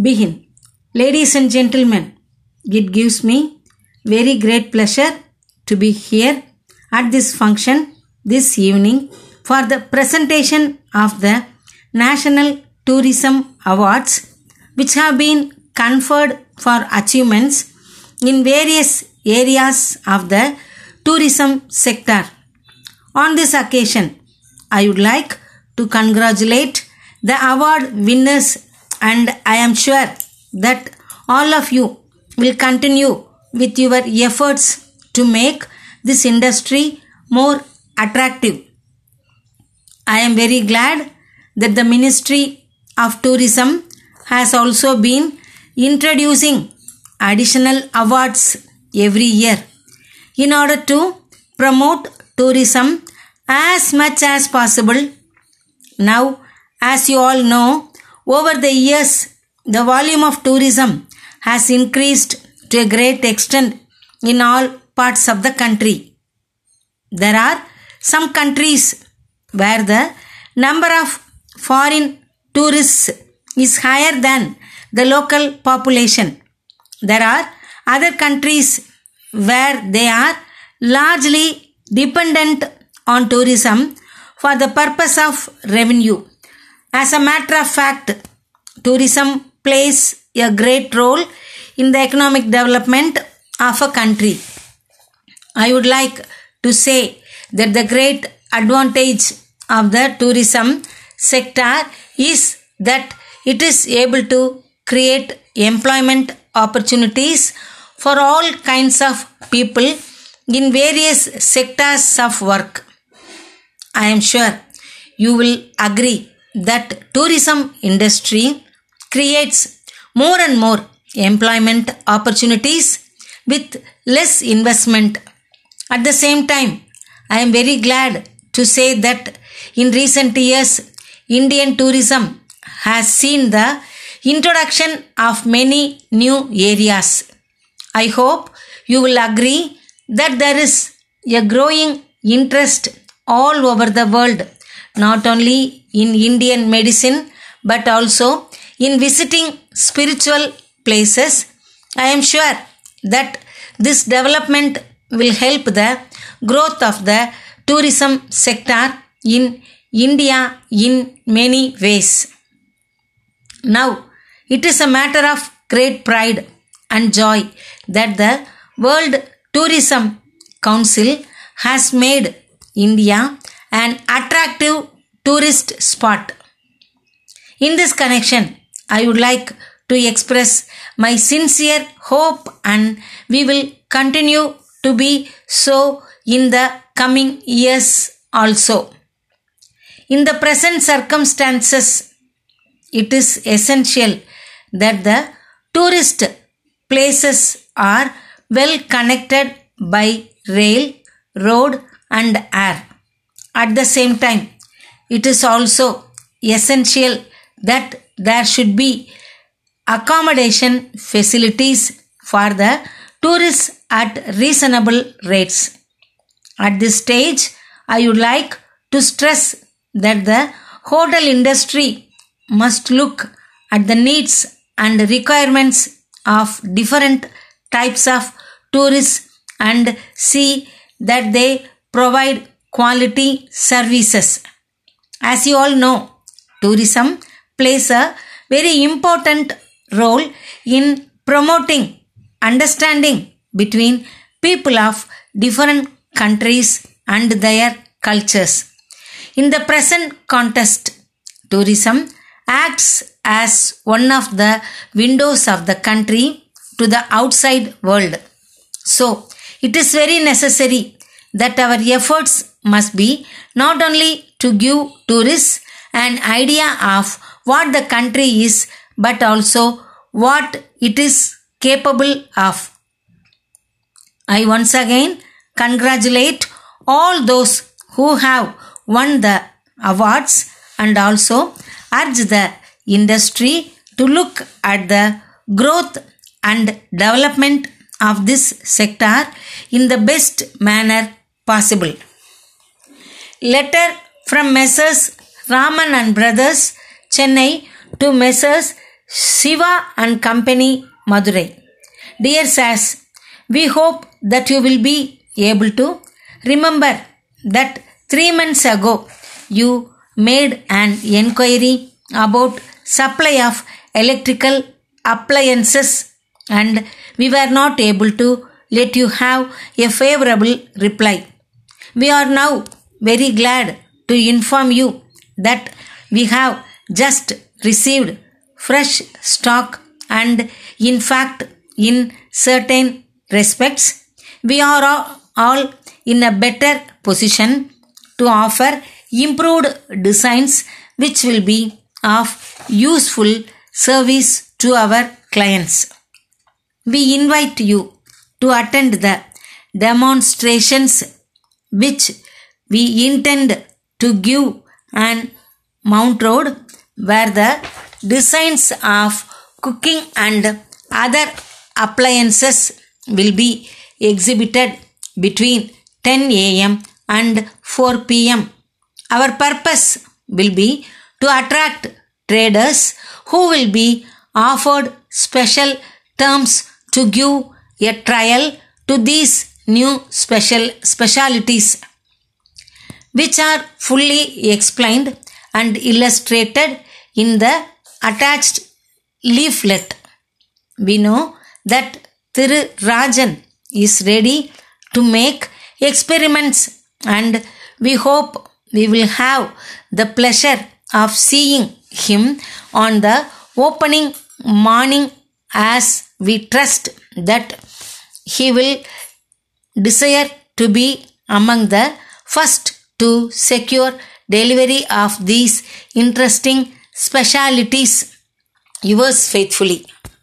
begin. Ladies and gentlemen, it gives me very great pleasure to be here at this function this evening for the presentation of the National Tourism Awards which have been conferred for achievements in various areas of the tourism sector. On this occasion, I would like to congratulate the award winners and I am sure that all of you will continue with your efforts to make this industry more attractive. I am very glad that the Ministry of Tourism has also been introducing additional awards every year in order to promote tourism as much as possible. Now, as you all know, over the years, the volume of tourism has increased to a great extent in all parts of the country. There are some countries where the number of foreign tourists is higher than the local population. There are other countries where they are largely dependent on tourism for the purpose of revenue. As a matter of fact, tourism plays a great role in the economic development of a country. I would like to say that the great advantage of the tourism sector is that it is able to create employment opportunities for all kinds of people in various sectors of work. I am sure you will agree that tourism industry creates more and more employment opportunities with less investment. At the same time, I am very glad to say that in recent years, Indian tourism has seen the introduction of many new areas. I hope you will agree that there is a growing interest all over the world, not only in Indian medicine but also in visiting spiritual places. I am sure that this development will help the growth of the tourism sector in India in many ways. Now, it is a matter of great pride and joy that the World Tourism Council has made India an attractive tourist spot. In this connection, I would like to express my sincere hope and we will continue to be so in the coming years also. In the present circumstances, it is essential that the tourist places are well connected by rail, road, and air. At the same time, it is also essential that there should be accommodation facilities for the tourists at reasonable rates. At this stage, I would like to stress that the hotel industry must look at the needs and requirements of different types of tourists and see that they provide quality services. As you all know, tourism plays a very important role in promoting understanding between people of different countries and their cultures. In the present context, tourism acts as one of the windows of the country to the outside world. So, it is very necessary that our efforts must be not only to give tourists an idea of what the country is, but also what it is capable of. I once again congratulate all those who have won the awards and also urge the industry to look at the growth and development of this sector in the best manner possible. Letter from Messrs. Raman and Brothers, Chennai to Messrs. Shiva and Company, Madurai. Dear Sass, we hope that you will be able to remember that three months ago you made an inquiry about supply of electrical appliances and we were not able to let you have a favorable reply. We are now very glad to inform you that we have just received fresh stock and in fact in certain respects we are all in a better position to offer improved designs which will be of useful service to our clients. We invite you to attend the demonstrations which we intend to give an Mount Road where the designs of cooking and other appliances will be exhibited between 10 am and 4 pm. Our purpose will be to attract traders who will be offered special terms to give a trial to these new special specialities which are fully explained and illustrated in the attached leaflet. We know that Thiru Rajan is ready to make experiments and we hope we will have the pleasure of seeing him on the opening morning as we trust that he will desire to be among the first to secure delivery of these interesting specialities. Yours faithfully.